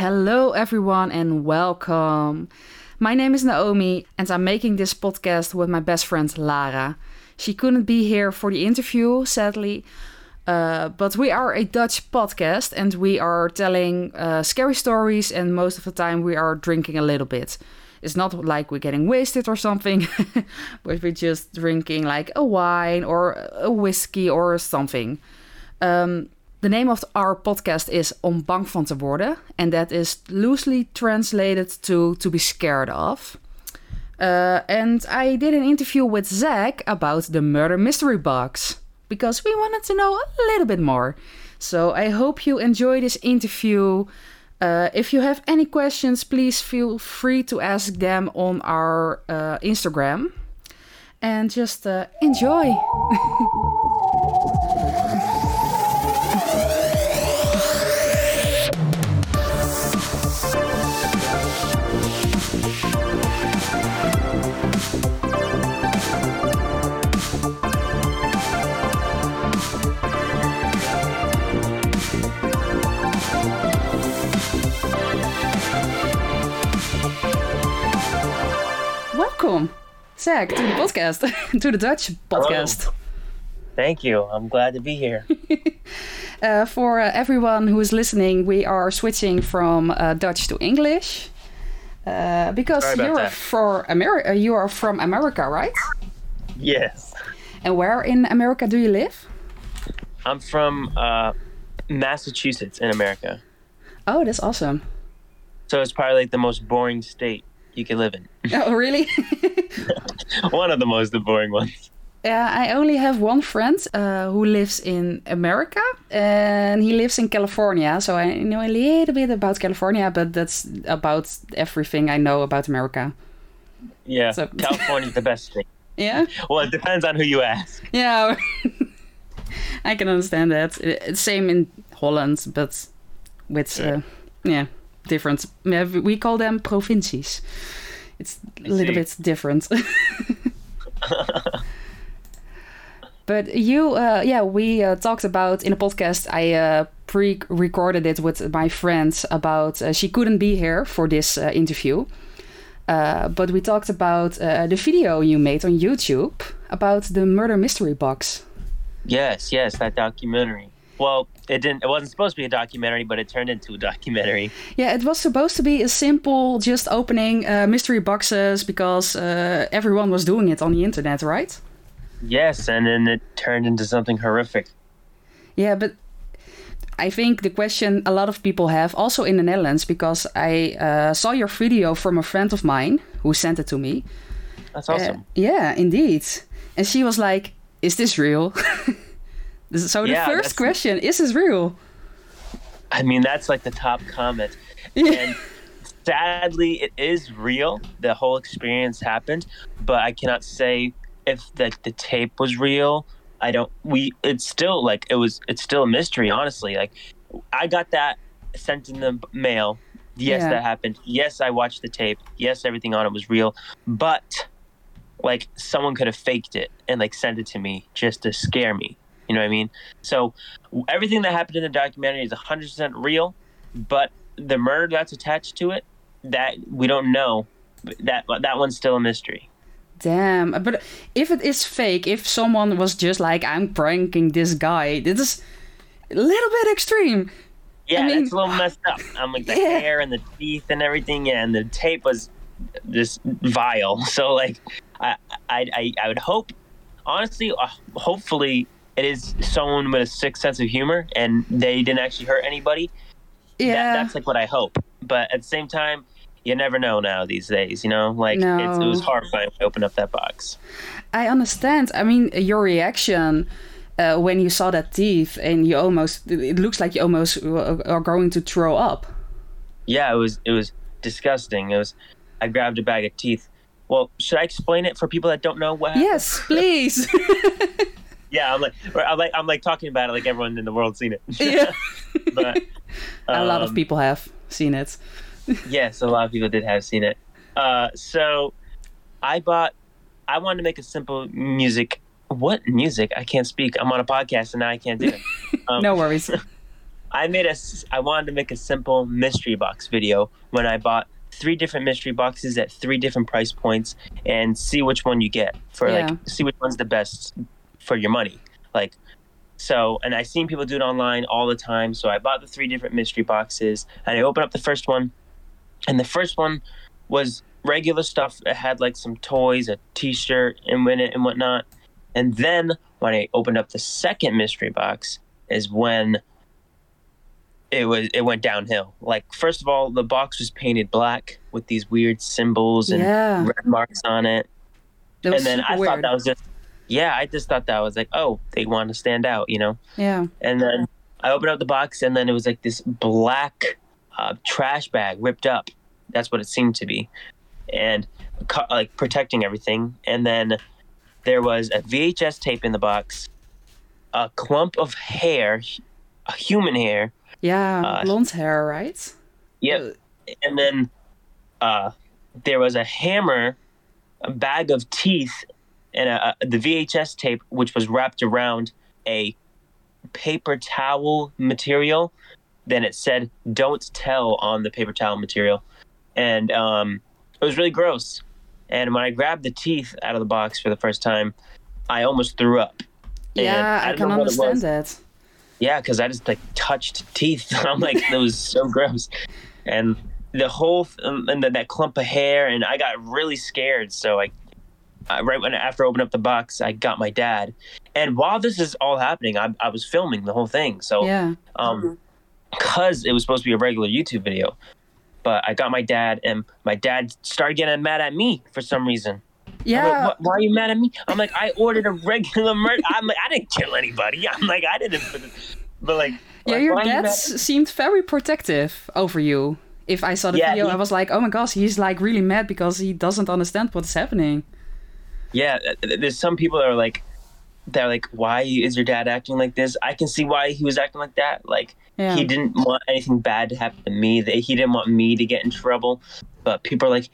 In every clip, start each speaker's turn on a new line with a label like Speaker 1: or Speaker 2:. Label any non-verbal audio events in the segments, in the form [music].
Speaker 1: Hello, everyone, and welcome. My name is Naomi, and I'm making this podcast with my best friend Lara. She couldn't be here for the interview, sadly, uh, but we are a Dutch podcast and we are telling uh, scary stories, and most of the time we are drinking a little bit. It's not like we're getting wasted or something, [laughs] but we're just drinking like a wine or a whiskey or something. Um, the name of our podcast is Om bang van te worden, and that is loosely translated to to be scared of. Uh, and I did an interview with Zach about the murder mystery box because we wanted to know a little bit more. So I hope you enjoy this interview. Uh, if you have any questions, please feel free to ask them on our uh, Instagram. And just uh, enjoy. [laughs] welcome, Zach, to the podcast, [laughs] to the Dutch podcast.
Speaker 2: Hello. Thank you. I'm glad to be here. [laughs]
Speaker 1: uh, for uh, everyone who is listening, we are switching from uh, Dutch to English uh, because you're for America. You are from America, right?
Speaker 2: Yes.
Speaker 1: And where in America do you live?
Speaker 2: I'm from uh, Massachusetts in America.
Speaker 1: Oh, that's awesome.
Speaker 2: So it's probably like the most boring state you can live in. [laughs]
Speaker 1: Oh, really? [laughs]
Speaker 2: one of the most boring ones.
Speaker 1: Yeah, I only have one friend uh, who lives in America, and he lives in California. So I know a little bit about California, but that's about everything I know about America.
Speaker 2: Yeah, so. [laughs] California's the best state.
Speaker 1: Yeah.
Speaker 2: Well, it depends on who you ask.
Speaker 1: Yeah, I can understand that. Same in Holland, but with uh, yeah different. We call them provincies. It's a little bit different. [laughs] but you, uh, yeah, we uh, talked about in a podcast. I uh, pre-recorded it with my friends about. Uh, she couldn't be here for this uh, interview. Uh, but we talked about the video you made on YouTube about the murder mystery box.
Speaker 2: Yes, yes, that documentary. Well, it didn't. It wasn't supposed to be a documentary, but it turned into a documentary.
Speaker 1: Yeah, it was supposed to be a simple, just opening uh, mystery boxes because uh, everyone was doing it on the internet, right?
Speaker 2: Yes, and then it turned into something horrific.
Speaker 1: Yeah, but I think the question a lot of people have, also in the Netherlands, because I uh, saw your video from a friend of mine who sent it to me.
Speaker 2: That's awesome.
Speaker 1: Uh, yeah, indeed. And she was like, "Is this real?" [laughs] So the yeah, first question is this real?
Speaker 2: I mean, that's like the top comment. and sadly, it is real. The whole experience happened, but I cannot say if the, the tape was real. I don't, we, it's still like, it was, it's still a mystery, honestly. Like, I got that sent in the mail. Yes, yeah. that happened. Yes, I watched the tape. Yes, everything on it was real. But, like, someone could have faked it and, like, sent it to me just to scare me. You know what I mean? So everything that happened in the documentary is 100% real, but the murder that's attached to it, that we don't know. That that one's still a mystery.
Speaker 1: Damn. But if it is fake, if someone was just like, I'm pranking this guy, this is a little bit extreme.
Speaker 2: Yeah, I mean, that's a little messed up. I'm like the [laughs] yeah. hair and the teeth and everything, yeah, and the tape was just vile. [laughs] So like, I I I, I would hope, honestly, uh, hopefully it is someone with a sick sense of humor and they didn't actually hurt anybody. Yeah, that, that's like what I hope. But at the same time, you never know now these days. You know, like no. it was horrifying when I opened up that box.
Speaker 1: I understand. I mean, your reaction. Uh, when you saw that teeth and you almost it looks like you almost are going to throw up
Speaker 2: yeah it was it was disgusting it was i grabbed a bag of teeth well should i explain it for people that don't know what
Speaker 1: yes please [laughs] [laughs]
Speaker 2: yeah, I'm like, I'm like, I'm like talking about it like everyone in the world seen it. [laughs]
Speaker 1: yeah, [laughs] but um, a lot of um, people have seen it. [laughs]
Speaker 2: yes, a lot of people did have seen it. Uh, so I bought. I wanted to make a simple music. What music? I can't speak. I'm on a podcast and now I can't do it.
Speaker 1: Um, no worries.
Speaker 2: I made a. I wanted to make a simple mystery box video when I bought three different mystery boxes at three different price points and see which one you get for
Speaker 1: Yeah.
Speaker 2: like see which one's the best for your money. Like so, and I've seen people do it online all the time. So I bought the three different mystery boxes and I opened up the first one, and the first one was regular stuff. It had like some toys, a T-shirt, and in it and whatnot. And then when I opened up the second mystery box, is when it was it went downhill. Like first of all, the box was painted black with these weird symbols and
Speaker 1: yeah.
Speaker 2: red marks on it.
Speaker 1: That
Speaker 2: and then I
Speaker 1: weird.
Speaker 2: thought that was just yeah, I just thought that was like, oh, they want to stand out, you know.
Speaker 1: yeah.
Speaker 2: And then I opened up the box, and then it was like this black uh, trash bag ripped up. That's what it seemed to be, and like protecting everything. And then there was a VHS tape in the box, a clump of hair, a human hair.
Speaker 1: Yeah.
Speaker 2: Uh,
Speaker 1: blonde hair, right?
Speaker 2: Yep. And then uh, there was a hammer, a bag of teeth, and a, the VHS tape, which was wrapped around a paper towel material. Then it said "Don't tell" on the paper towel material, and um, it was really gross. And when I grabbed the teeth out of the box for the first time, I almost threw up.
Speaker 1: Yeah, I,
Speaker 2: don't
Speaker 1: can understand that.
Speaker 2: Yeah, because I just like touched teeth. [laughs] I'm like, that was so gross. And the whole th- um, and then that clump of hair, and I got really scared. So I, I right when after I opened up the box, I got my dad. And while this is all happening, I, I was filming the whole thing. So
Speaker 1: Yeah.
Speaker 2: um, because it was supposed to be a regular YouTube video, but I got my dad, and my dad started getting mad at me for some reason. I'm like,
Speaker 1: Yeah.
Speaker 2: "Why- why are you mad at me? I'm like, I ordered a regular murder. [laughs] I'm like, I didn't kill anybody. [laughs] I'm like, I didn't. Put. But like,
Speaker 1: Yeah,
Speaker 2: like,
Speaker 1: your
Speaker 2: why are you
Speaker 1: dad seemed very protective over you. If I saw the
Speaker 2: Yeah,
Speaker 1: video,
Speaker 2: he-
Speaker 1: I was like, oh my gosh, he's like really mad because he doesn't understand what's happening.
Speaker 2: Yeah, uh, there's some people that are like, they're like, why is your dad acting like this? I can see why he was acting like that. Like,
Speaker 1: Yeah.
Speaker 2: he didn't want anything bad to happen to me. That he didn't want me to get in trouble. But people are like,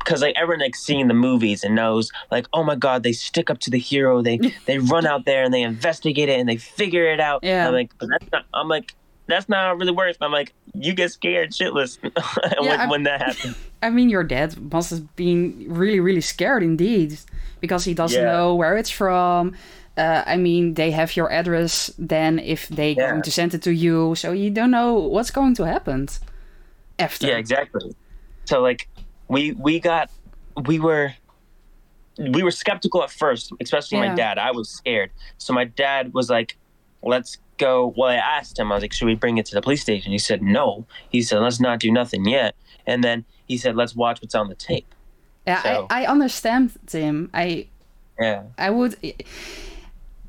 Speaker 2: because like everyone like seeing the movies and knows like, oh my god, they stick up to the hero. They [laughs] they run out there and they investigate it and they figure it out.
Speaker 1: Yeah.
Speaker 2: I'm like, but that's not. I'm like. That's not how it really works. I'm like, you get scared shitless [laughs] when,
Speaker 1: I'm-
Speaker 2: when that happens. [laughs]
Speaker 1: I mean, your dad must have been really, really scared indeed because he doesn't
Speaker 2: Yeah.
Speaker 1: know where it's from. Uh, I mean, they have your address then if they
Speaker 2: Yeah.
Speaker 1: going to send it to you, so you don't know what's going to happen after.
Speaker 2: Yeah, exactly. So like we we got we were we were skeptical at first, especially
Speaker 1: Yeah.
Speaker 2: my dad. I was scared. So my dad was like, "Let's go." Well, I asked him. I was like, "Should we bring it to the police station?" He said, "No." He said, "Let's not do nothing yet." And then he said, "Let's watch what's on the tape."
Speaker 1: Yeah,
Speaker 2: So-
Speaker 1: I, I understand, Tim. I
Speaker 2: Yeah.
Speaker 1: I would.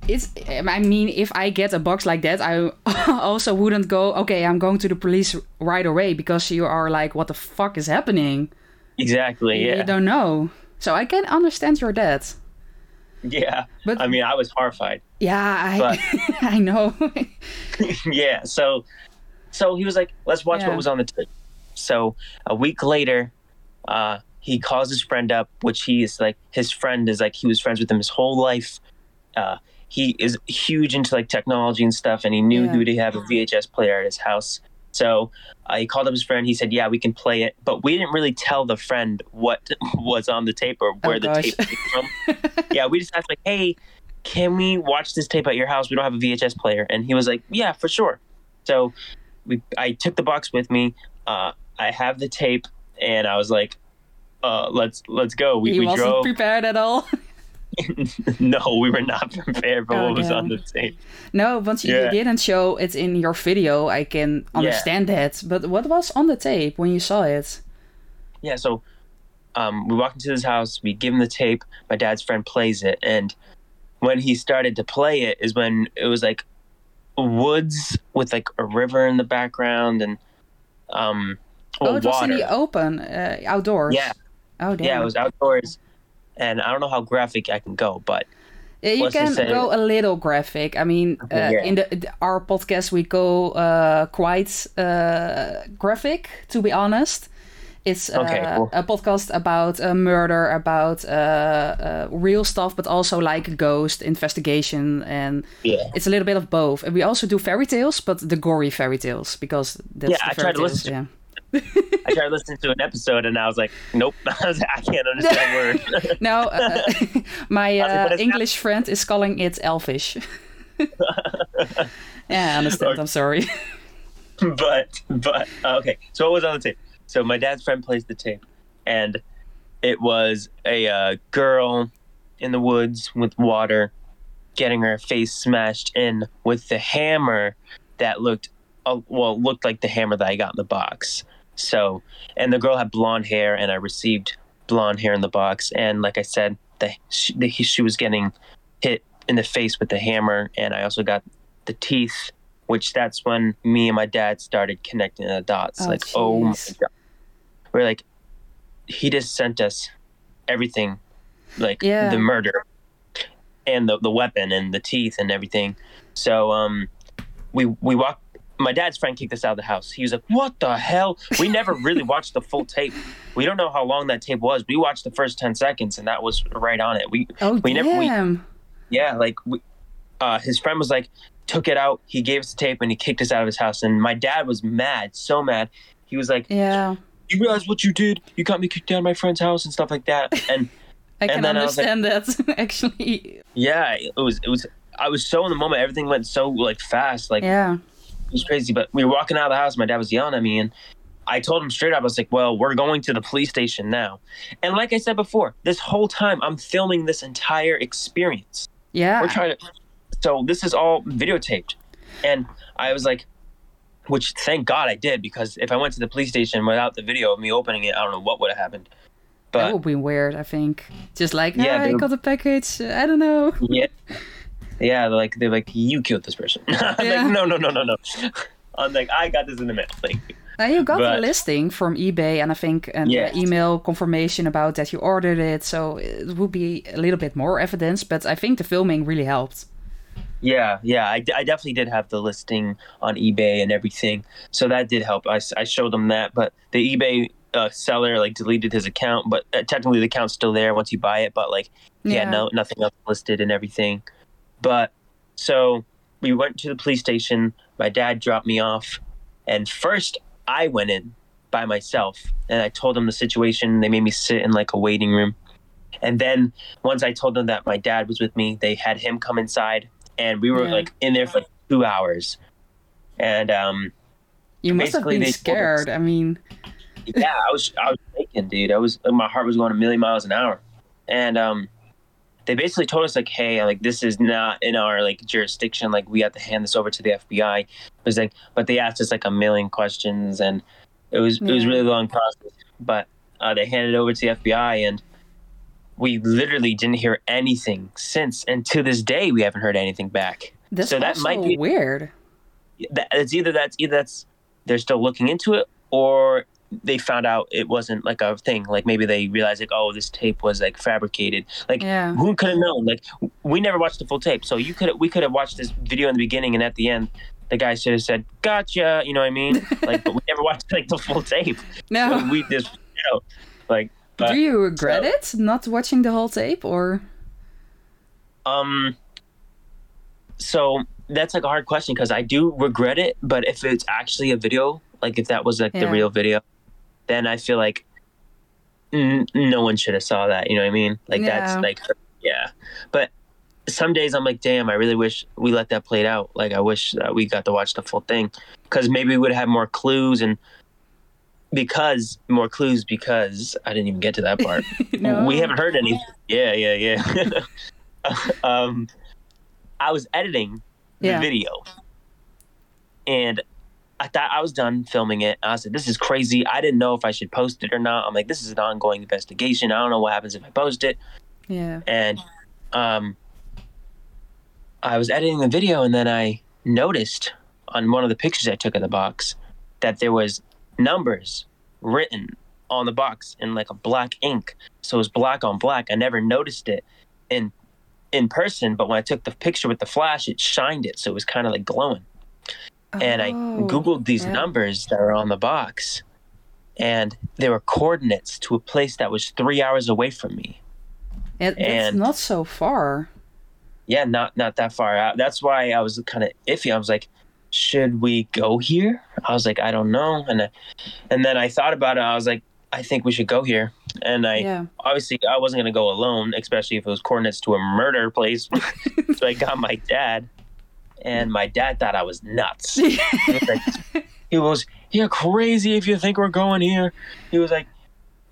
Speaker 1: It's. I mean, if I get a box like that, I [laughs] also wouldn't go. Okay, I'm going to the police right away because you are like, what the fuck is happening?
Speaker 2: Exactly.
Speaker 1: You
Speaker 2: Yeah.
Speaker 1: You don't know. So I can understand your dad.
Speaker 2: Yeah.
Speaker 1: But-
Speaker 2: I mean, I was horrified.
Speaker 1: Yeah, I
Speaker 2: But- [laughs]
Speaker 1: I know. [laughs]
Speaker 2: yeah. So, so he was like, "Let's watch
Speaker 1: Yeah.
Speaker 2: what was on the tape." So a week later, uh, he calls his friend up, which he is like his friend is like he was friends with him his whole life. Uh, he is huge into like technology and stuff, and he knew
Speaker 1: Yeah.
Speaker 2: he would have a VHS player at his house. So uh, he called up his friend. He said, "Yeah, we can play it," but we didn't really tell the friend what [laughs] was on the tape or where the
Speaker 1: Oh, gosh.
Speaker 2: tape came from. [laughs] yeah, we just asked like, "Hey, can we watch this tape at your house? We don't have a VHS player." And he was like, "Yeah, for sure." So we, I took the box with me. Uh, I have the tape, and I was like, uh, "Let's let's go." We,
Speaker 1: he
Speaker 2: we
Speaker 1: wasn't
Speaker 2: drove.
Speaker 1: prepared at all. [laughs]
Speaker 2: no, we were not [laughs] prepared for
Speaker 1: Oh,
Speaker 2: what was on the tape.
Speaker 1: no, but you
Speaker 2: Yeah.
Speaker 1: didn't show it in your video. I can understand that. But what was on the tape when you saw it?
Speaker 2: Yeah, so um, we walk into his house. We give him the tape. My dad's friend plays it, and when he started to play it, is when it was like woods with like a river in the background and um,
Speaker 1: oh, it was
Speaker 2: water.
Speaker 1: in the open, uh, outdoors.
Speaker 2: Yeah.
Speaker 1: Oh, damn.
Speaker 2: Yeah, it was outdoors, and I don't know how graphic I can go, but
Speaker 1: Yeah, you can go a little graphic. I mean, uh,
Speaker 2: yeah.
Speaker 1: in the, our podcast we go uh, quite uh, graphic, to be honest. It's uh,
Speaker 2: Okay, cool.
Speaker 1: a podcast about uh, murder, about uh, uh, real stuff, but also like ghost investigation, and
Speaker 2: Yeah.
Speaker 1: it's a little bit of both. And we also do fairy tales, but the gory fairy tales because that's
Speaker 2: Yeah,
Speaker 1: the
Speaker 2: I
Speaker 1: fairy
Speaker 2: tried to listen to-
Speaker 1: Yeah.
Speaker 2: I tried listening to an episode and I was like, nope, [laughs] I, was, I can't understand word. [laughs]
Speaker 1: Now, uh, [laughs] my
Speaker 2: like,
Speaker 1: uh,
Speaker 2: "What is that?"
Speaker 1: English friend is calling it elfish. yeah, I understand. I'm sorry.
Speaker 2: but but uh, okay. So what was on the tape? So my dad's friend plays the tape, and it was a uh, girl in the woods with water, getting her face smashed in with the hammer that looked uh, well looked like the hammer that I got in the box. So and the girl had blonde hair, and I received blonde hair in the box. And like I said, the she, the, she was getting hit in the face with the hammer, and I also got the teeth which that's when me and my dad started connecting the dots.
Speaker 1: Oh,
Speaker 2: like, oh my god, we're like, he just sent us everything, like
Speaker 1: Yeah.
Speaker 2: the murder, and the the weapon and the teeth and everything. So um, we we walked. My dad's friend kicked us out of the house. He was like, "What the hell? We never really [laughs] watched the full tape. We don't know how long that tape was. We watched the first ten seconds, and that was right on it. We
Speaker 1: Oh,
Speaker 2: We never- we-
Speaker 1: damn.
Speaker 2: yeah, like we, uh, his friend was like, took it out. He gave us the tape and he kicked us out of his house. And my dad was mad, so mad. He was like,
Speaker 1: yeah.
Speaker 2: "You realize what you did? You got me kicked out of my friend's house and stuff like that." And [laughs]
Speaker 1: I
Speaker 2: And
Speaker 1: can
Speaker 2: then I like-
Speaker 1: understand that [laughs] actually.
Speaker 2: yeah, it was it was. I was so in the moment. Everything went so like fast, like
Speaker 1: Yeah.
Speaker 2: It was crazy. But we were walking out of the house. My dad was yelling at me, and I told him straight up. I was like, "Well, we're going to the police station now." And like I said before, this whole time I'm filming this entire experience.
Speaker 1: Yeah.
Speaker 2: we're trying to so this is all videotaped and i was like which thank god i did because if i went to the police station without the video of me opening it i don't know what would have happened
Speaker 1: that
Speaker 2: but
Speaker 1: would be weird, I think. Just like,
Speaker 2: Yeah,
Speaker 1: yeah, I got a package. I don't know.
Speaker 2: yeah yeah they're like they're like you killed this person [laughs] i'm
Speaker 1: Yeah.
Speaker 2: like no no no no no [laughs] i'm like i got this in the mail thank you
Speaker 1: Now you got the
Speaker 2: But-
Speaker 1: listing from eBay, and I think an
Speaker 2: Yes.
Speaker 1: email confirmation about that you ordered it. So it would be a little bit more evidence, but I think the filming really helped.
Speaker 2: yeah yeah I, d- I definitely did have the listing on ebay and everything so that did help I, I showed them that but the ebay uh, seller like deleted his account but uh, technically the account's still there once you buy it but like he
Speaker 1: Yeah.
Speaker 2: no nothing else listed and everything. But so we went to the police station. My dad dropped me off, and first I went in by myself and I told them the situation. They made me sit in like a waiting room, and then once I told them that my dad was with me, they had him come inside, and we were
Speaker 1: Yeah.
Speaker 2: like in there for like two hours. And um,
Speaker 1: You must have been scared. I mean,
Speaker 2: yeah, I was I was shaking, dude. I was my heart was going a million miles an hour, and um, they basically told us like, hey, like this is not in our like jurisdiction. Like we have to hand this over to the FBI. It was like, but they asked us like a million questions, and it was it was really long process. But uh, they handed it over to the FBI, and we literally didn't hear anything since. And to this day, we haven't heard anything back.
Speaker 1: that's
Speaker 2: So that might be-
Speaker 1: weird.
Speaker 2: that it's either that's either that's they're still looking into it or they found out it wasn't like a thing. Like maybe they realized like oh this tape was like fabricated. Like
Speaker 1: Yeah.
Speaker 2: who could have known? Like we never watched the full tape. So you could we could have watched this video in the beginning and at the end the guy should have said gotcha you know what i mean? [laughs] Like but we never watched like the full tape.
Speaker 1: No.
Speaker 2: So we just you know like but,
Speaker 1: Do you regret
Speaker 2: so-
Speaker 1: it not watching the whole tape, or?
Speaker 2: Um. So that's like a hard question because I do regret it, but if it's actually a video, like if that was like the real video, then I feel like n- no one should have saw that. You know what I mean? Like
Speaker 1: Yeah.
Speaker 2: that's like yeah. But some days I'm like, damn, I really wish we let that played out. Like I wish that we got to watch the full thing because maybe we would have more clues and because more clues because I didn't even get to that part. [laughs]
Speaker 1: no?
Speaker 2: We haven't heard anything. Yeah, yeah, yeah. [laughs] um, I was editing the
Speaker 1: Yeah.
Speaker 2: video, and I thought I was done filming it. I said, "This is crazy. I didn't know if I should post it or not." I'm like, "This is an ongoing investigation. I don't know what happens if I post it."
Speaker 1: Yeah.
Speaker 2: And um, I was editing the video, and then I noticed on one of the pictures I took of the box that there was numbers written on the box in like a black ink. So it was black on black. I never noticed it in in person, but when I took the picture with the flash, it shined it, so it was kind of like glowing. And I
Speaker 1: Oh,
Speaker 2: googled these
Speaker 1: yeah.
Speaker 2: numbers that are on the box, and there were coordinates to a place that was three hours away from me.
Speaker 1: It, it's not so far.
Speaker 2: Yeah, not not that far out. That's why I was kind of iffy. I was like, should we go here? I was like, I don't know. And I, and then I thought about it. I was like, I think we should go here. And I
Speaker 1: Yeah.
Speaker 2: obviously I wasn't gonna go alone, especially if it was coordinates to a murder place. [laughs] so I got my dad, and my dad thought I was nuts. [laughs] He was like, he was, you're crazy if you think we're going here. He was like,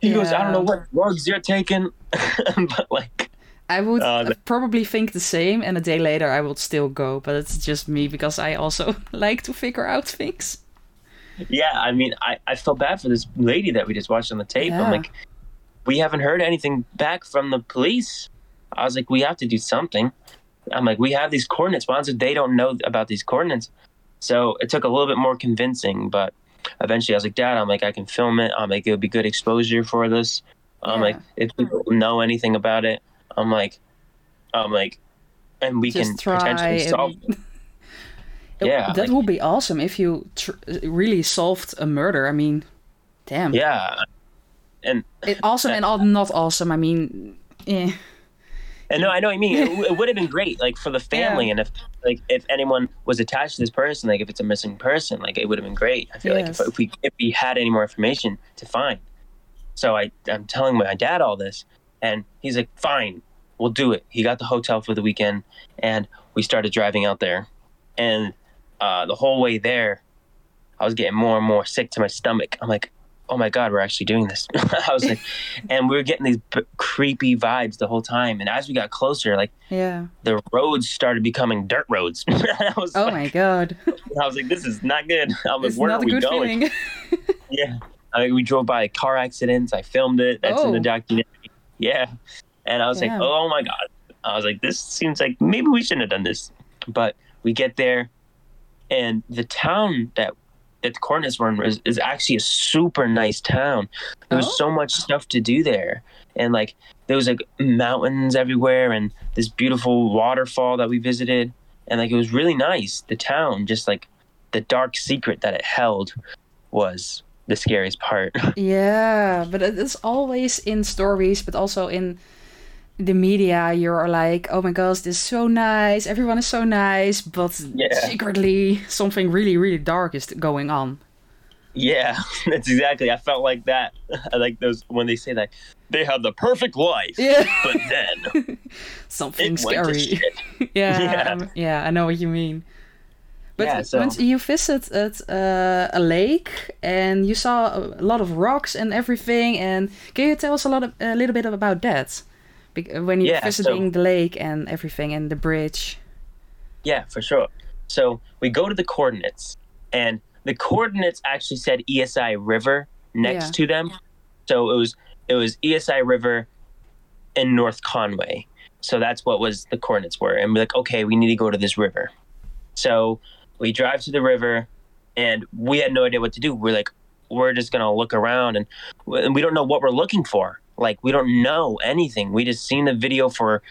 Speaker 2: he goes, I don't know what drugs you're taking, [laughs] but like,
Speaker 1: I would
Speaker 2: Uh,
Speaker 1: probably think the same, and a day later I would still go. But it's just me because I also [laughs] like to figure out things.
Speaker 2: yeah, I mean, I, I felt bad for this lady that we just watched on the tape.
Speaker 1: Yeah.
Speaker 2: I'm like, we haven't heard anything back from the police. I was like, we have to do something. I'm like, we have these coordinates. Why it they don't know about these coordinates? So it took a little bit more convincing, but eventually I was like, Dad, I'm like, I can film it. I'm like, it would be good exposure for this. I'm
Speaker 1: Yeah.
Speaker 2: like, if people know anything about it, I'm like, I'm like, and we
Speaker 1: Just
Speaker 2: can potentially
Speaker 1: and-
Speaker 2: solve [laughs] it. Yeah,
Speaker 1: that
Speaker 2: like-
Speaker 1: would be awesome if you tr- really solved a murder. I mean, damn.
Speaker 2: Yeah. And
Speaker 1: It awesome and all not awesome. I mean, eh.
Speaker 2: And no, I know what you mean. It, w- it would have been great, like for the [laughs] family,
Speaker 1: Yeah.
Speaker 2: and if like if anyone was attached to this person, like if it's a missing person, like it would have been great. I feel like if, if we if we had any more information to find. So I I'm telling my dad all this, and he's like, "Fine, we'll do it." He got the hotel for the weekend, and we started driving out there, and uh, the whole way there, I was getting more and more sick to my stomach. I'm like, "Oh my god, we're actually doing this!" [laughs] I was like, [laughs] and we were getting these b- creepy vibes the whole time. And as we got closer, like
Speaker 1: yeah.
Speaker 2: the roads started becoming dirt roads. [laughs] I was
Speaker 1: Oh
Speaker 2: like,
Speaker 1: my god,
Speaker 2: I was like, this is not good. I'm like, where
Speaker 1: not
Speaker 2: are
Speaker 1: a
Speaker 2: we
Speaker 1: good
Speaker 2: going?
Speaker 1: feeling.
Speaker 2: Yeah. I mean, we drove by car accidents. I filmed it. That's in the
Speaker 1: Oh.
Speaker 2: documentary. Yeah. And I was
Speaker 1: Yeah.
Speaker 2: like, oh my God. I was like, this seems like maybe we shouldn't have done this. But we get there, and the town that that the coordinates is, is actually a super nice town. There was
Speaker 1: Oh.
Speaker 2: so much oh. stuff to do there. And like, there was like mountains everywhere and this beautiful waterfall that we visited. And like, it was really nice. The town, just like the dark secret that it held was the scariest part. [laughs]
Speaker 1: Yeah, but it's always in stories, but also in the media. You're like, oh my gosh, this is so nice. Everyone is so nice, but
Speaker 2: Yeah.
Speaker 1: secretly something really, really dark is going on.
Speaker 2: yeah, [laughs] that's exactly. I felt like that. [laughs] I like those when they say that they have the perfect life,
Speaker 1: Yeah,
Speaker 2: but then [laughs]
Speaker 1: something
Speaker 2: it went to
Speaker 1: scary. yeah,
Speaker 2: Yeah.
Speaker 1: um, yeah, I know what you mean. But
Speaker 2: Yeah, so-
Speaker 1: once you visited uh, a lake and you saw a lot of rocks and everything, and can you tell us a lot of, a little bit about that? When you're
Speaker 2: Yeah, so-
Speaker 1: visiting the lake and everything and the bridge.
Speaker 2: Yeah, for sure. So we go to the coordinates, and the coordinates actually said ESI River next
Speaker 1: Yeah.
Speaker 2: to them. So it was it was ESI River in North Conway. So that's what was the coordinates were, and we're like, okay, we need to go to this river. So we drive to the river, and we had no idea what to do. We're like, we're just gonna look around, and we don't know what we're looking for. Like we don't know anything. We just seen the video for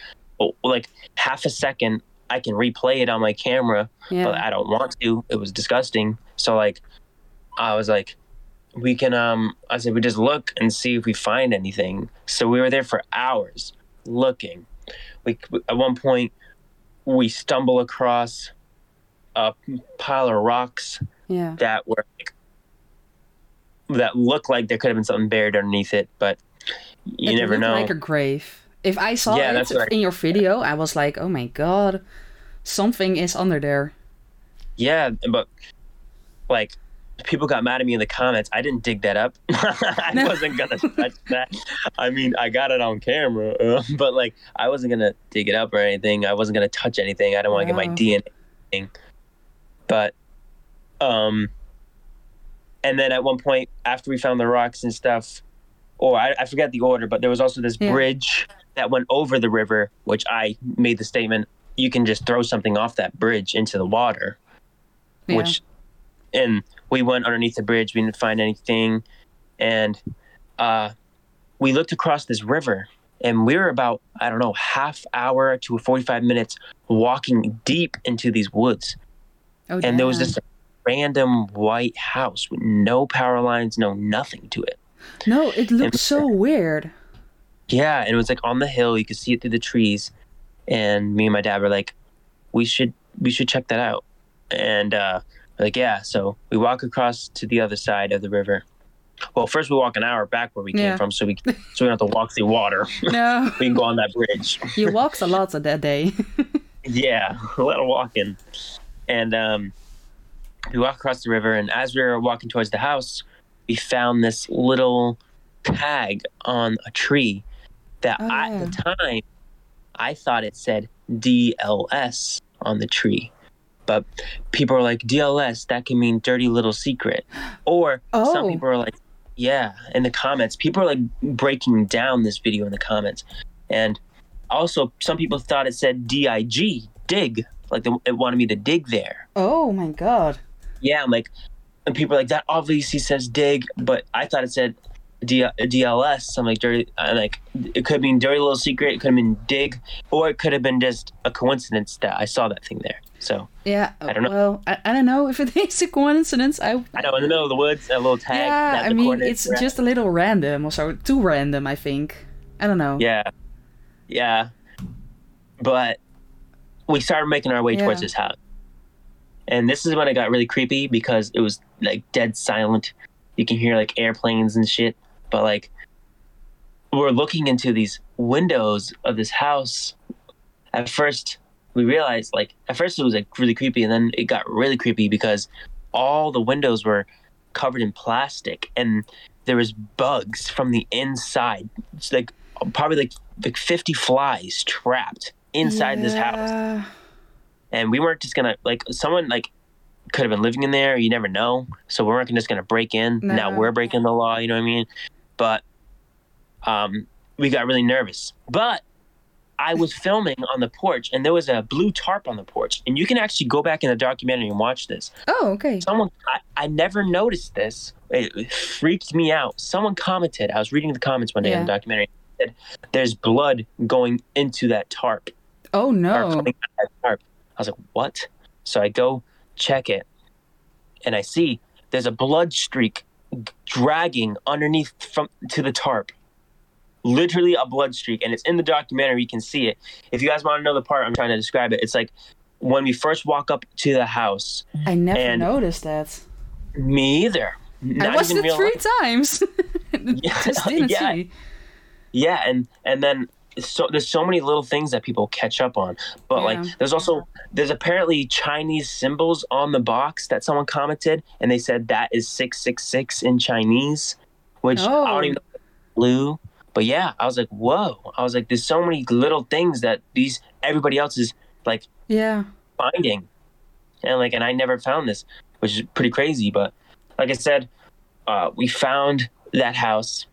Speaker 2: oh, like half a second. I can replay it on my camera,
Speaker 1: Yeah.
Speaker 2: but I don't want to. It was disgusting. So like, I was like, we can. Um, I said we just look and see if we find anything. So we were there for hours looking. We at one point we stumble across a pile of rocks
Speaker 1: yeah.
Speaker 2: that were like, that looked like there could have been something buried underneath it, but you
Speaker 1: it
Speaker 2: never know.
Speaker 1: like a grave. If I saw
Speaker 2: Yeah,
Speaker 1: it
Speaker 2: right.
Speaker 1: in your video, I was like, oh my god, something is under there.
Speaker 2: Yeah, but like people got mad at me in the comments. I didn't dig that up. [laughs] I
Speaker 1: No. [laughs]
Speaker 2: wasn't gonna touch that. I mean, I got it on camera, [laughs] but like I wasn't gonna dig it up or anything. I wasn't gonna touch anything. I don't want to get my DNA. thing. But um, and then at one point after we found the rocks and stuff, or I, I forget the order, but there was also this
Speaker 1: Yeah.
Speaker 2: bridge that went over the river, which I made the statement: you can just throw something off that bridge into the water
Speaker 1: Yeah.
Speaker 2: which and we went underneath the bridge we didn't find anything and uh we looked across this river and we were about i don't know half hour to 45 minutes walking deep into these woods
Speaker 1: oh,
Speaker 2: and there was this random white house with no power lines, no nothing to it.
Speaker 1: No, it looked so weird.
Speaker 2: Yeah, and it was like on the hill. You could see it through the trees. And me and my dad were like, "We should we should check that out." And uh, we're like, yeah. So we walk across to the other side of the river. Well, first we walk an hour back where we came
Speaker 1: Yeah.
Speaker 2: from, so we so we don't have to walk through water. [laughs] [laughs]
Speaker 1: No,
Speaker 2: we can go on that bridge. [laughs]
Speaker 1: you walked a lot on that day.
Speaker 2: Yeah, a lot of walking. And um, we walk across the river, and as we were walking towards the house, we found this little tag on a tree that
Speaker 1: Oh,
Speaker 2: at the time I thought it said DLS on the tree. But people are like, DLS, that can mean dirty little secret. Or some
Speaker 1: Oh.
Speaker 2: people are like, yeah, in the comments. People are like breaking down this video in the comments. And also, some people thought it said DIG, dig. Like the, it wanted me to dig there.
Speaker 1: oh my god.
Speaker 2: Yeah, I'm like, and people are like, that obviously says dig, but I thought it said D- DLS. I'm like, dirty, I'm like, it could mean dirty little secret, it could have been dig, or it could have been just a coincidence that I saw that thing there. So
Speaker 1: Yeah.
Speaker 2: I don't know.
Speaker 1: Well, I, I don't know if it is a coincidence. I
Speaker 2: I know in the middle of the woods, a little tag.
Speaker 1: yeah. I mean, it's just a little random, or so too random. I think. I don't know.
Speaker 2: Yeah. Yeah. But we started making our way towards
Speaker 1: Yeah.
Speaker 2: this house. And this is when it got really creepy because it was like dead silent. You can hear like airplanes and shit. But like we're looking into these windows of this house. At first we realized like at first it was like really creepy and then it got really creepy because all the windows were covered in plastic and there was bugs from the inside. It's like probably like like 50 flies trapped inside this house and we weren't just gonna like someone like could have been living in there you never know. So we weren't just gonna break in. Now we're breaking the law you know what i mean? But um we got really nervous. But i was [laughs] filming on the porch and there was a blue tarp on the porch. And you can actually go back in the documentary and watch this.
Speaker 1: Oh, okay.
Speaker 2: someone I, I never noticed this. It, it freaked me out. Someone commented i was reading the comments one day in the documentary said there's blood going into that tarp.
Speaker 1: Oh
Speaker 2: or
Speaker 1: no.
Speaker 2: coming out of that tarp. I was like what? So i go check it and i see there's a blood streak dragging underneath from to the tarp literally a blood streak and it's in the documentary you can see it if you guys want to know the part i'm trying to describe it it's like when we first walk up to the house
Speaker 1: I never noticed that.
Speaker 2: me either Not
Speaker 1: I watched it three
Speaker 2: life.
Speaker 1: times. [laughs] Just didn't
Speaker 2: Yeah.
Speaker 1: see.
Speaker 2: Yeah, and and then so there's so many little things that people catch up on. But
Speaker 1: Yeah.
Speaker 2: like there's also there's apparently Chinese symbols on the box that someone commented and they said that is 666 in Chinese, which I
Speaker 1: Oh.
Speaker 2: don't even know blue. But yeah, I was like, "Whoa." I was like there's so many little things that these everybody else is like
Speaker 1: Yeah.
Speaker 2: finding. And like and I never found this, which is pretty crazy, but like I said, uh, we found that house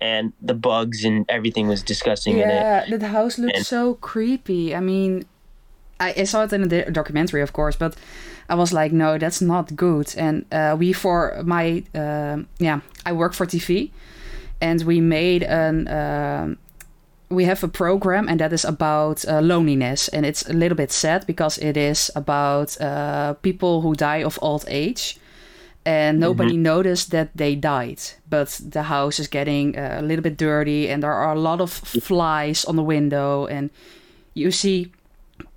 Speaker 2: and the bugs and everything was disgusting in it.
Speaker 1: Yeah, the house looked
Speaker 2: And-
Speaker 1: so creepy. I mean, I, I saw it in a documentary, of course, but I was like, no, that's not good. And uh, we, for my, um yeah, I work for TV, and we made an, um we have a program, and that is about uh, loneliness, and it's a little bit sad because it is about uh, people who die of old age. And nobody noticed that they died, but the house is getting uh, a little bit dirty, and there are a lot of flies on the window, and you see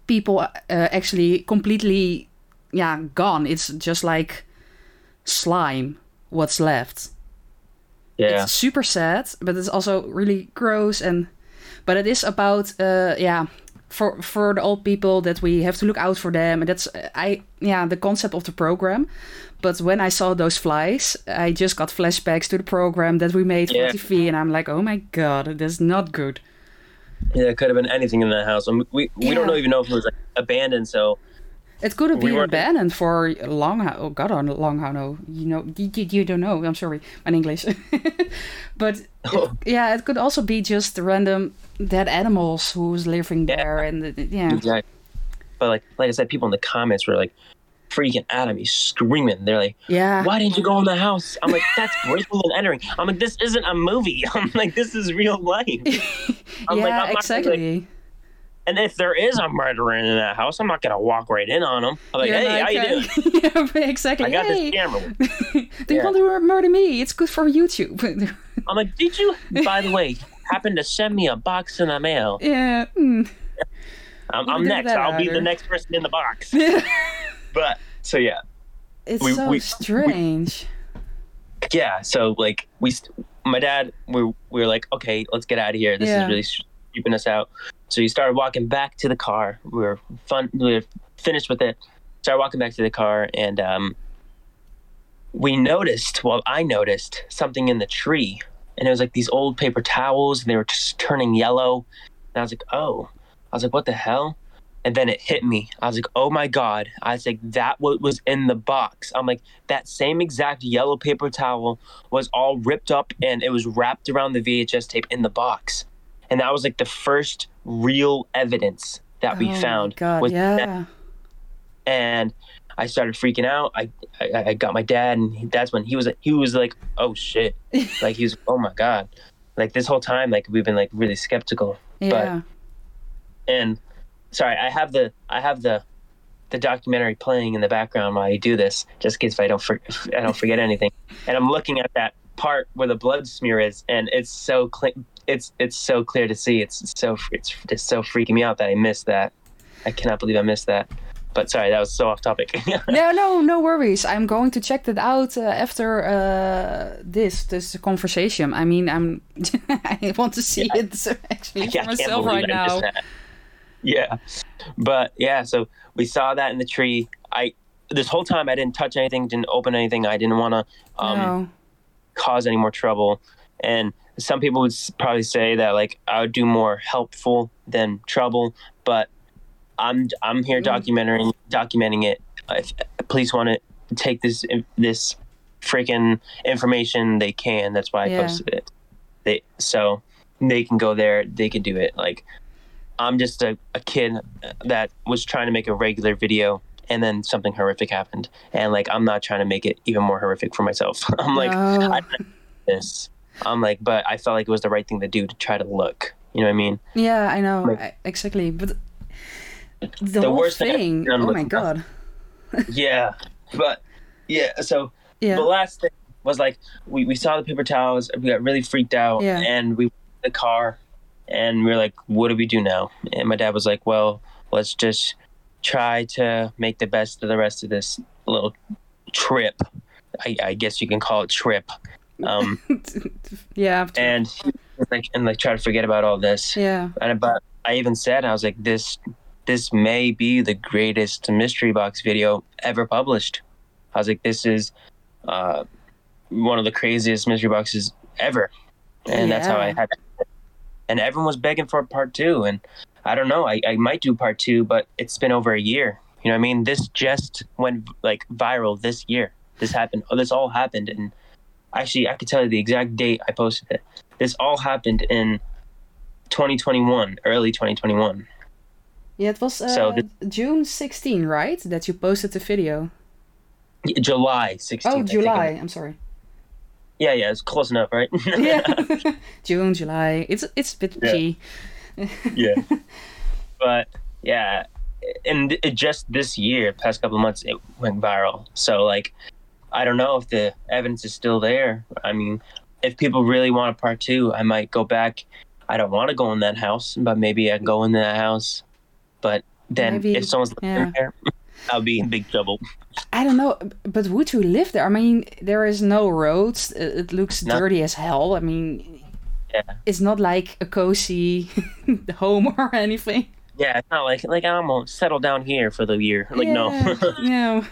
Speaker 1: people uh, actually completely, yeah, gone. It's just like slime. What's left?
Speaker 2: Yeah.
Speaker 1: It's super sad, but it's also really gross and but it is about uh yeah for for the old people that we have to look out for them and that's uh, I yeah the concept of the program. But when I saw those flies, I just got flashbacks to the program that we made
Speaker 2: Yeah.
Speaker 1: for TV and I'm like, "Oh my god, that's not good."
Speaker 2: Yeah, it could have been anything in that house. And we we
Speaker 1: Yeah.
Speaker 2: don't even know if it was like abandoned. So
Speaker 1: It could have
Speaker 2: We
Speaker 1: been
Speaker 2: were-
Speaker 1: abandoned for long. Oh God, on long how no, you know, you, you, don't know. I'm sorry, my English. [laughs] but it-
Speaker 2: Oh.
Speaker 1: yeah, it could also be just random dead animals who's living
Speaker 2: Yeah.
Speaker 1: there, and uh, yeah,
Speaker 2: exactly. But like like I said, people in the comments were like freaking out at me, screaming. They're like,
Speaker 1: yeah,
Speaker 2: "Why didn't you go in the house?" I'm like, "That's breaking and entering." I'm like, "This isn't a movie." [laughs] I'm like, "This is real life." [laughs] I'm
Speaker 1: yeah,
Speaker 2: like, I'm not gonna,
Speaker 1: exactly.
Speaker 2: like- And if there is a murderer in that house, I'm not gonna walk right in on him. I'm like,
Speaker 1: You're
Speaker 2: hey, how you
Speaker 1: uh,
Speaker 2: doing? [laughs]
Speaker 1: yeah, exactly.
Speaker 2: I got
Speaker 1: hey,
Speaker 2: this camera. [laughs]
Speaker 1: they you
Speaker 2: Yeah.
Speaker 1: want to murder me? It's good for YouTube. [laughs]
Speaker 2: I'm like, did you, by the way, happen to send me a box in the mail?
Speaker 1: yeah. mm.
Speaker 2: I'm, I'm next. I'll be the next person in the box. But so yeah,
Speaker 1: It's
Speaker 2: We-
Speaker 1: so
Speaker 2: we-
Speaker 1: strange.
Speaker 2: yeah. So like we, my dad, we we were like, okay, let's get out of here. This
Speaker 1: Yeah.
Speaker 2: is really keeping us out. So he started walking back to the car. We were fun. We were finished with it. Started walking back to the car, and um, we noticed. Well, I noticed something in the tree, and it was like these old paper towels, and they were just turning yellow. And I was like, oh. I was like, what the hell? And then it hit me. I was like, oh my God. I was like, that what was in the box. I'm like, that same exact yellow paper towel was all ripped up and it was wrapped around the VHS tape in the box. And that was like the first real evidence that we
Speaker 1: oh
Speaker 2: found.
Speaker 1: My God,
Speaker 2: was that-
Speaker 1: yeah.
Speaker 2: and I started freaking out. I, I I got my dad, and he, that's when he was he was like, "Oh shit!" [laughs] like he was, "Oh my god!" Like this whole time, like we've been like really skeptical.
Speaker 1: Yeah.
Speaker 2: And sorry, I have the I have the the documentary playing in the background while I do this, just in case I don't for, I don't forget anything. And I'm looking at that part where the blood smear is, and it's so clear. It's it's so clear to see. It's so it's just so freaking me out that I missed that. I cannot believe I missed that. But sorry, that was so off topic. [laughs]
Speaker 1: no, no, no worries. I'm going to check that out uh, after uh, this this conversation. I mean, I'm [laughs] I want to see
Speaker 2: Yeah.
Speaker 1: it actually
Speaker 2: Yeah,
Speaker 1: for myself right now.
Speaker 2: Yeah, but yeah, so we saw that in the tree. I this whole time I didn't touch anything, didn't open anything. I didn't want to um,
Speaker 1: no.
Speaker 2: cause any more trouble. And some people would probably say that like I would do more helpful than trouble, but I'm I'm here
Speaker 1: Mm.
Speaker 2: documenting documenting it. If police want to take this this freaking information, they can. That's why I
Speaker 1: Yeah.
Speaker 2: posted it. They so they can go there. They can do it. Like I'm just a, a kid that was trying to make a regular video. And then something horrific happened, and like I'm not trying to make it even more horrific for myself. [laughs] I'm like,
Speaker 1: no.
Speaker 2: I this. I'm like, but I felt like it was the right thing to do to try to look. You know what I mean?
Speaker 1: yeah, I know
Speaker 2: like-
Speaker 1: I, exactly, but the,
Speaker 2: The worst thing
Speaker 1: thing. Oh my
Speaker 2: my-
Speaker 1: god. [laughs]
Speaker 2: Yeah, but yeah. So
Speaker 1: Yeah.
Speaker 2: the last thing was like we, we saw the paper towels. We got really freaked out,
Speaker 1: Yeah.
Speaker 2: and we the car, and we were like, "What do we do now?" And my dad was like, "Well, let's just try to make the best of the rest of this little trip. I, I guess you can call it trip." Um, [laughs]
Speaker 1: yeah.
Speaker 2: and like and like try to forget about all this.
Speaker 1: yeah.
Speaker 2: And but I even said I was like this this may be the greatest mystery box video ever published. I was like this is uh, one of the craziest mystery boxes ever, and that's how I had. It. And everyone was begging for part two, and I don't know. I, I might do part two, but it's been over a year. You know what I mean? This just went like viral this year. This happened. Oh, this all happened, and actually, I could tell you the exact date I posted it. This all happened in 2021, early 2021.
Speaker 1: Yeah, it was uh,
Speaker 2: So the-
Speaker 1: June 16, right? That you posted the video.
Speaker 2: July 16th. I
Speaker 1: Oh. July. I'm sorry.
Speaker 2: Yeah, yeah, it's close enough, right? [laughs]
Speaker 1: Yeah. [laughs] June, July. It's it's a bit
Speaker 2: Yeah.
Speaker 1: G.
Speaker 2: yeah. [laughs] But yeah, and it just this year, past couple of months, it went viral. So like, I don't know if the evidence is still there. I mean, if people really want a part two, I might go back. I don't want to go in that house, but maybe I can go in that house. But then
Speaker 1: Maybe,
Speaker 2: if someone's living
Speaker 1: yeah.
Speaker 2: there, [laughs] I'll be in big trouble.
Speaker 1: I don't know, but would you live there? I mean, there is no roads. It looks
Speaker 2: No.
Speaker 1: dirty as hell. I mean,
Speaker 2: Yeah.
Speaker 1: it's not like a cozy [laughs] home or anything.
Speaker 2: Yeah, it's not like like I'm gonna settle down here for the year. Like no.
Speaker 1: Yeah, [laughs] no.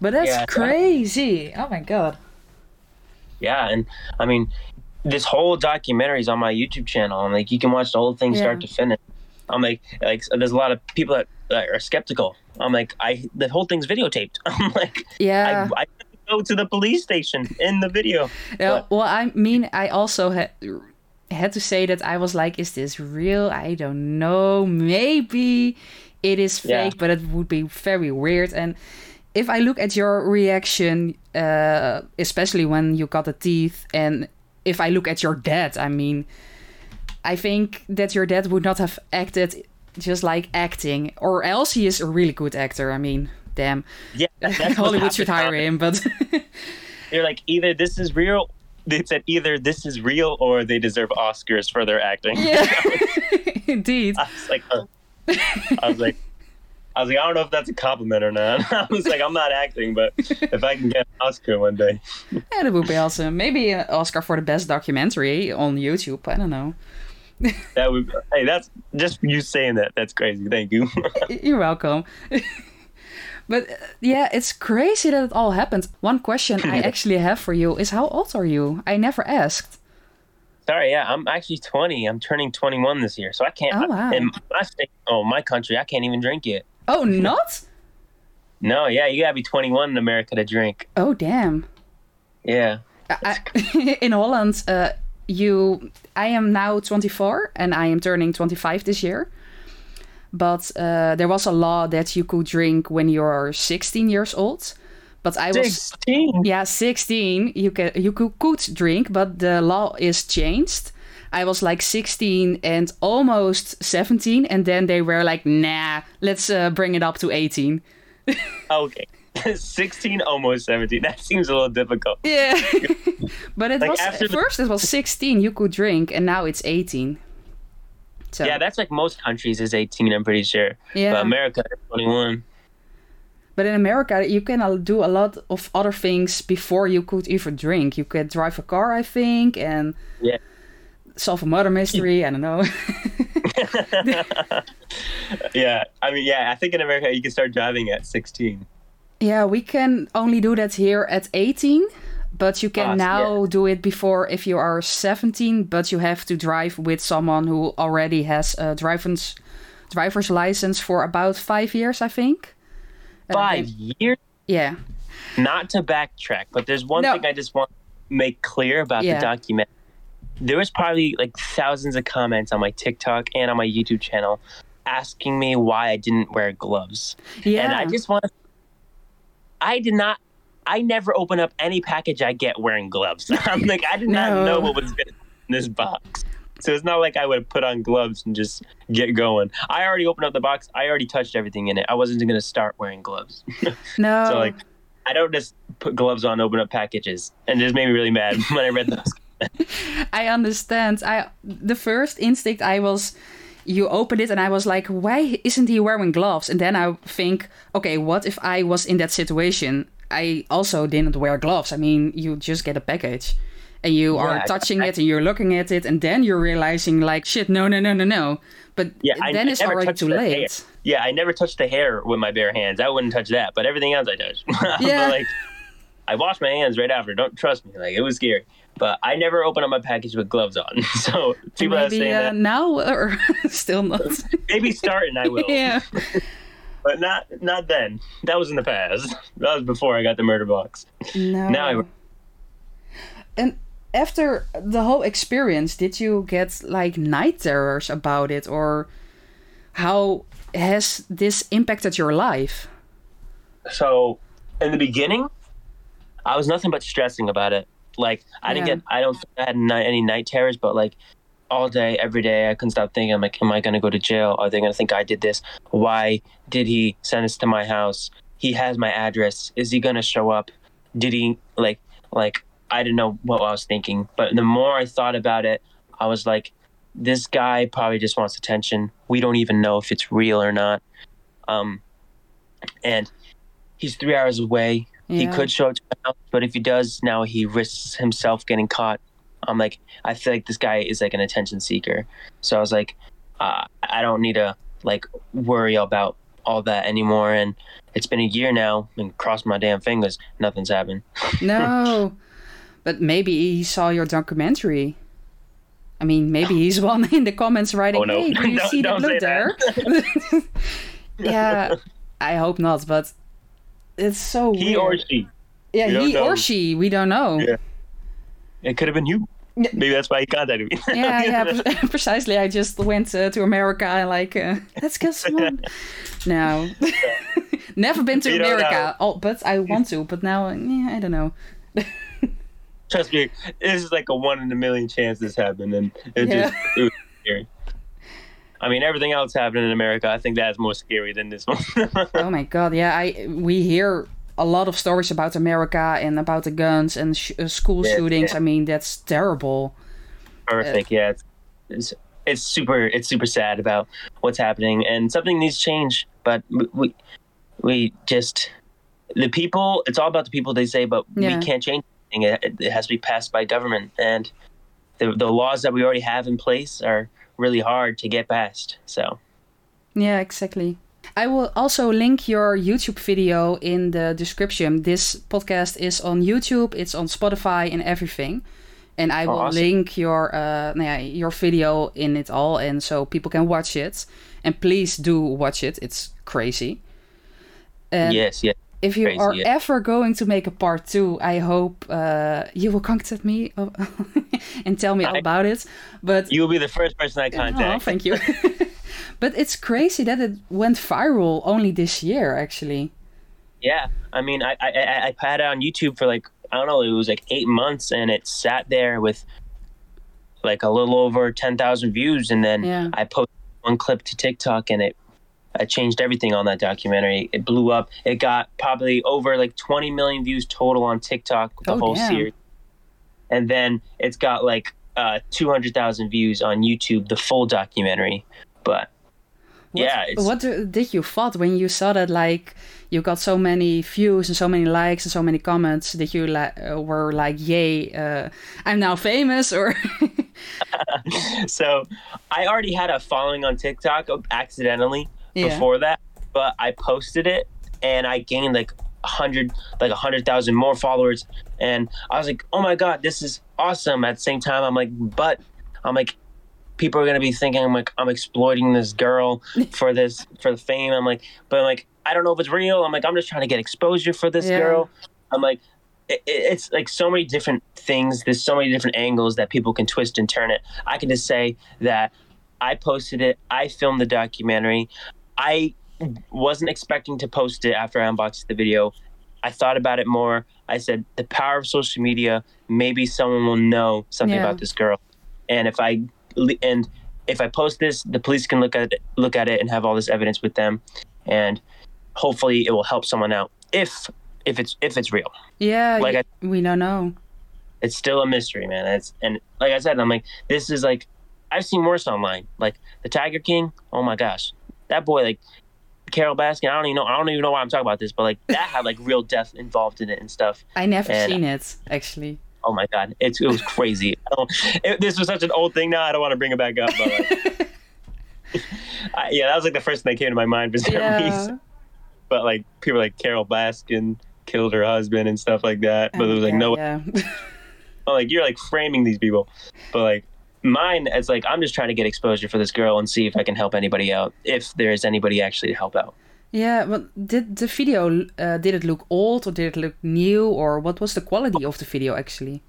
Speaker 1: But that's
Speaker 2: Yeah,
Speaker 1: crazy. Oh my god.
Speaker 2: yeah and i mean this whole documentary is on my youtube channel and like you can watch the whole thing start to finish i'm like like there's a lot of people that, that are skeptical i'm like i the whole thing's videotaped [laughs] i'm like
Speaker 1: Yeah.
Speaker 2: I, I go to the police station in the video
Speaker 1: Yeah, well, I mean, I also had had to say that I was like, "Is this real? I don't know. Maybe it is fake,
Speaker 2: Yeah.
Speaker 1: but it would be very weird." And if I look at your reaction, uh, especially when you got the teeth, and if I look at your dad, I mean, I think that your dad would not have acted just like acting, or else he is a really good actor. I mean, damn.
Speaker 2: Yeah, [laughs] that's
Speaker 1: Hollywood should hire him, but [laughs]
Speaker 2: They're like either this is real. They said either this is real or they deserve Oscars for their acting.
Speaker 1: yeah, [laughs] indeed.
Speaker 2: I was like, I was like, I was like, I don't know if that's a compliment or not. [laughs] I was like, I'm not acting, but if I can get an Oscar one day, [laughs]
Speaker 1: Yeah, that would be awesome. Maybe an Oscar for the best documentary on YouTube. I don't know. [laughs]
Speaker 2: that would. Hey, that's just you saying that. That's crazy. Thank you.
Speaker 1: You're welcome. but uh, yeah, it's crazy that it all happened. One question I actually have for you is how old are you? I never asked.
Speaker 2: Sorry, yeah, I'm actually 20. I'm turning 21 this year, so I can't.
Speaker 1: Oh, wow.
Speaker 2: In my state, oh, my country, I can't even drink yet.
Speaker 1: Oh, not?
Speaker 2: No, yeah, you gotta be 21 in America to drink.
Speaker 1: Oh, damn.
Speaker 2: Yeah.
Speaker 1: I, [laughs] in Holland, uh, you, I am now 24 and I am turning 25 this year. But uh, there was a law that you could drink when you're 16 years old. But I was
Speaker 2: 16.
Speaker 1: yeah 16. You can you could, could drink, but the law is changed. I was like 16 and almost 17, and then they were like, "Nah, let's uh, bring it up to 18." [laughs]
Speaker 2: Okay. [laughs] 16, almost 17. That seems a little difficult.
Speaker 1: Yeah, [laughs] but it
Speaker 2: Like,
Speaker 1: was
Speaker 2: after
Speaker 1: at
Speaker 2: the-
Speaker 1: first it was 16 you could drink, and now it's 18. So
Speaker 2: Yeah, that's like most countries is 18, I'm pretty sure.
Speaker 1: Yeah.
Speaker 2: But America, 21.
Speaker 1: But in America, you can uh, do a lot of other things before you could even drink. You could drive a car, I think, and
Speaker 2: Yeah.
Speaker 1: Solve a murder mystery. I don't know. [laughs]
Speaker 2: Yeah, I mean, yeah, I think in America you can start driving at 16.
Speaker 1: yeah, we can only do that here at 18, but you can
Speaker 2: Ah,
Speaker 1: now do it before if you are 17, but you have to drive with someone who already has a driver's, driver's license for about five years, I think. Uh,
Speaker 2: Five
Speaker 1: then-
Speaker 2: years?
Speaker 1: Yeah.
Speaker 2: Not to backtrack, but there's one
Speaker 1: No.
Speaker 2: thing I just want to make clear about
Speaker 1: Yeah.
Speaker 2: the document. There was probably like thousands of comments on my TikTok and on my YouTube channel asking me why I didn't wear gloves.
Speaker 1: Yeah.
Speaker 2: And I just want to. I did not. I never open up any package I get wearing gloves. [laughs] I'm like, I did not
Speaker 1: No.
Speaker 2: know what was in this box. So it's not like I would put on gloves and just get going. I already opened up the box. I already touched everything in it. I wasn't going to start wearing gloves. [laughs]
Speaker 1: no.
Speaker 2: So like, I don't just put gloves on, open up packages, and it just made me really mad [laughs] when I read those.
Speaker 1: I understand. I the first instinct I was you opened it and I was like, why isn't he wearing gloves? And then I think, okay, what if I was in that situation? I also didn't wear gloves. I mean, you just get a package and you are touching
Speaker 2: I-
Speaker 1: it and you're looking at it and then you're realizing like, shit, no, no, no, no, no. But
Speaker 2: Yeah, I-
Speaker 1: then
Speaker 2: I
Speaker 1: it's
Speaker 2: never
Speaker 1: already too
Speaker 2: the
Speaker 1: late.
Speaker 2: hair. Yeah, I never touched the hair with my bare hands. I wouldn't touch that, but everything else I touched. [laughs]
Speaker 1: Yeah.
Speaker 2: like, I washed my hands right after. Don't trust me. Like it was scary. But I never open up my package with gloves on. [laughs] So people are saying
Speaker 1: uh,
Speaker 2: that
Speaker 1: now or [laughs] still not.
Speaker 2: maybe starting I will. [laughs]
Speaker 1: yeah.
Speaker 2: But not not then. That was in the past. That was before I got the murder box.
Speaker 1: No.
Speaker 2: Now I-
Speaker 1: And after the whole experience, did you get like night terrors about it, or how has this impacted your life?
Speaker 2: So in the beginning, I was nothing but stressing about it. Like I didn't get, I don't think I had any night terrors, but like all day, every day, I couldn't stop thinking. I'm like, am I gonna go to jail? Are they gonna think I did this? Why did he send us to my house? He has my address. Is he gonna show up? Did he like like? I didn't know what I was thinking, but the more I thought about it, I was like, this guy probably just wants attention. We don't even know if it's real or not. Um, and he's three hours away. He could show up to my house, but if he does, now he risks himself getting caught. I'm like, I feel like this guy is like an attention seeker. So I was like, uh, I don't need to like worry about all that anymore. And it's been a year now, and cross my damn fingers, nothing's happened. [laughs]
Speaker 1: No, but maybe he saw your documentary. I mean, maybe he's [laughs] one in the comments writing,
Speaker 2: Oh, no.
Speaker 1: "Hey, do you [laughs] see that
Speaker 2: don't
Speaker 1: look there?" yeah, I hope not, but it's so
Speaker 2: He
Speaker 1: weird.
Speaker 2: or she.
Speaker 1: yeah,
Speaker 2: we
Speaker 1: he or she, we don't know.
Speaker 2: Yeah. It could have been you.
Speaker 1: Yeah.
Speaker 2: Maybe that's why he contacted me. [laughs]
Speaker 1: yeah, yeah, [laughs] pre- [laughs] precisely. I just went uh, to America and like, uh, let's kill someone. no, never been to
Speaker 2: You
Speaker 1: America. Oh, but I want to. But now, yeah, I don't know.
Speaker 2: Trust me, this is like a one in a million chance this happened, and it
Speaker 1: Yeah.
Speaker 2: just it was scary. I mean, everything else happening in America, I think that's more scary than this one. [laughs]
Speaker 1: oh my god, yeah. I we hear a lot of stories about America and about the guns and sh- uh, school
Speaker 2: Yeah,
Speaker 1: shootings.
Speaker 2: yeah.
Speaker 1: I mean, that's terrible.
Speaker 2: Horrific, yeah. It's, it's it's super it's super sad about what's happening, and something needs to change. But we- we we just the people. It's all about the people. They say, but
Speaker 1: Yeah.
Speaker 2: we can't change anything. It, it has to be passed by government, and the the laws that we already have in place are really hard to get past. So
Speaker 1: Yeah, exactly. I will also link your YouTube video in the description. This podcast is on YouTube, it's on Spotify and everything. And I will
Speaker 2: awesome.
Speaker 1: link your uh, ja, your video in it all, and so people can watch it. And please do watch it; it's crazy. And
Speaker 2: yes, yes.
Speaker 1: If you
Speaker 2: crazy,
Speaker 1: are
Speaker 2: yeah.
Speaker 1: ever going to make a part two, I hope uh, you will contact me [laughs] and tell me all about it. But
Speaker 2: You will be the first person I
Speaker 1: Oh,
Speaker 2: contact.
Speaker 1: thank you. [laughs] but it's crazy that it went viral only this year, actually.
Speaker 2: Yeah, I mean, I, I I I had it on YouTube for like I don't know, it was like eight months, and it sat there with like a little over ten thousand views, and then
Speaker 1: Yeah.
Speaker 2: I posted one clip to TikTok, and it I changed everything on that documentary. It blew up. It got probably over like twenty million views total on TikTok, the
Speaker 1: Oh,
Speaker 2: whole
Speaker 1: damn.
Speaker 2: series, and then it's got like uh, two hundred thousand views on YouTube, the full documentary. But
Speaker 1: What,
Speaker 2: yeah, it's,
Speaker 1: what did you thought when you saw that? Like you got so many views and so many likes and so many comments. Did you like uh, were like, "Yay, uh, I'm now famous"? Or [laughs] [laughs]
Speaker 2: so I already had a following on TikTok accidentally
Speaker 1: Yeah.
Speaker 2: before that, but I posted it and I gained like a hundred, like a hundred thousand more followers, and I was like, oh my god, this is awesome. At the same time, I'm like, but I'm like, people are gonna be thinking I'm like I'm exploiting this girl [laughs] for this for the fame. I'm like, but I'm like, I don't know if it's real. I'm like, I'm just trying to get exposure for this
Speaker 1: Yeah.
Speaker 2: girl. I'm like. it- It's like so many different things. There's so many different angles that people can twist and turn it. I can just say that I posted it. I filmed the documentary. I wasn't expecting to post it after I unboxed the video. I thought about it more. I said the power of social media. Maybe someone will know something
Speaker 1: Yeah.
Speaker 2: about this girl, and if I and if I post this, the police can look at it, look at it and have all this evidence with them, and hopefully it will help someone out. If if it's if it's real,
Speaker 1: yeah,
Speaker 2: Like
Speaker 1: y- we don't know.
Speaker 2: it's still a mystery, man. It's and like I said, I'm like this is like I've seen worse online. Like the Tiger King. Oh my gosh, that boy like. Carole Baskin, I don't even know. I don't even know why I'm talking about this, but like that had like real death involved in it and stuff.
Speaker 1: I never
Speaker 2: And-
Speaker 1: seen it actually.
Speaker 2: Oh my god, it's, it was crazy. I don't, it, this was such an old thing now. I don't want to bring it back up, but like, [laughs] I, yeah, that was like the first thing that came to my mind for some
Speaker 1: Yeah.
Speaker 2: reason. But like people like Carole Baskin killed her husband and stuff like that. But oh, there was like
Speaker 1: yeah,
Speaker 2: no,
Speaker 1: Yeah. [laughs]
Speaker 2: Like you're like framing these people. But like mine, it's like I'm just trying to get exposure for this girl and see if I can help anybody out. If there is anybody actually to help out.
Speaker 1: Yeah, but did the video uh, did it look old or did it look new or what was the quality of the video actually?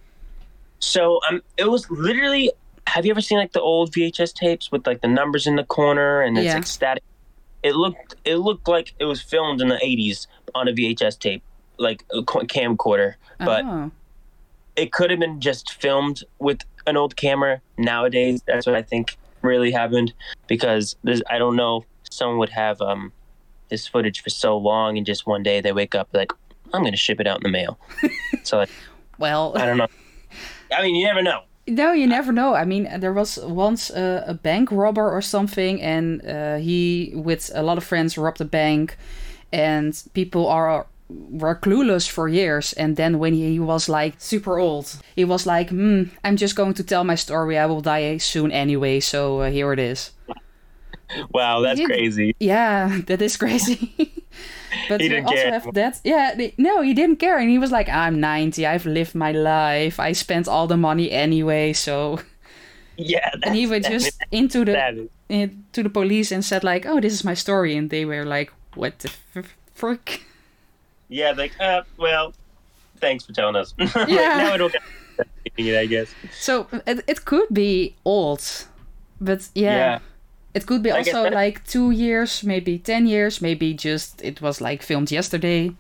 Speaker 2: So um, it was literally. Have you ever seen like the old VHS tapes with like the numbers in the corner and it's
Speaker 1: Yeah.
Speaker 2: like static? It looked it looked like it was filmed in the '80s on a VHS tape, like a camcorder. But
Speaker 1: oh.
Speaker 2: it could have been just filmed with an old camera. Nowadays, that's what I think really happened because I don't know someone would have um this footage for so long and just one day they wake up like I'm gonna ship it out in the mail. [laughs] so like,
Speaker 1: well,
Speaker 2: I don't know. I mean, you never know.
Speaker 1: no, you never know. I mean, there was once a, a bank robber or something, and uh, he with a lot of friends robbed a bank, and people are were clueless for years. And then when he was like super old, he was like, hmm, "I'm just going to tell my story. I will die soon anyway, so uh, here it is." [laughs]
Speaker 2: Wow, that's crazy.
Speaker 1: Yeah, [laughs] that is crazy. [laughs] but
Speaker 2: He didn't
Speaker 1: also
Speaker 2: care.
Speaker 1: have that. Yeah, they- no, he didn't care, and he was like, "I'm 90. I've lived my life. I spent all the money anyway." So,
Speaker 2: Yeah,
Speaker 1: and he went just into the
Speaker 2: savage.
Speaker 1: in, to the police and said like, "Oh, this is my story," and they were like, "What the f- frick?"
Speaker 2: Yeah, like, uh, well, thanks for telling us. Like, [laughs]
Speaker 1: Yeah.
Speaker 2: now I don't get it, I guess.
Speaker 1: So it it could be old, but yeah.
Speaker 2: Yeah.
Speaker 1: It could be
Speaker 2: I
Speaker 1: also like two years, maybe ten years, maybe just it was like filmed yesterday.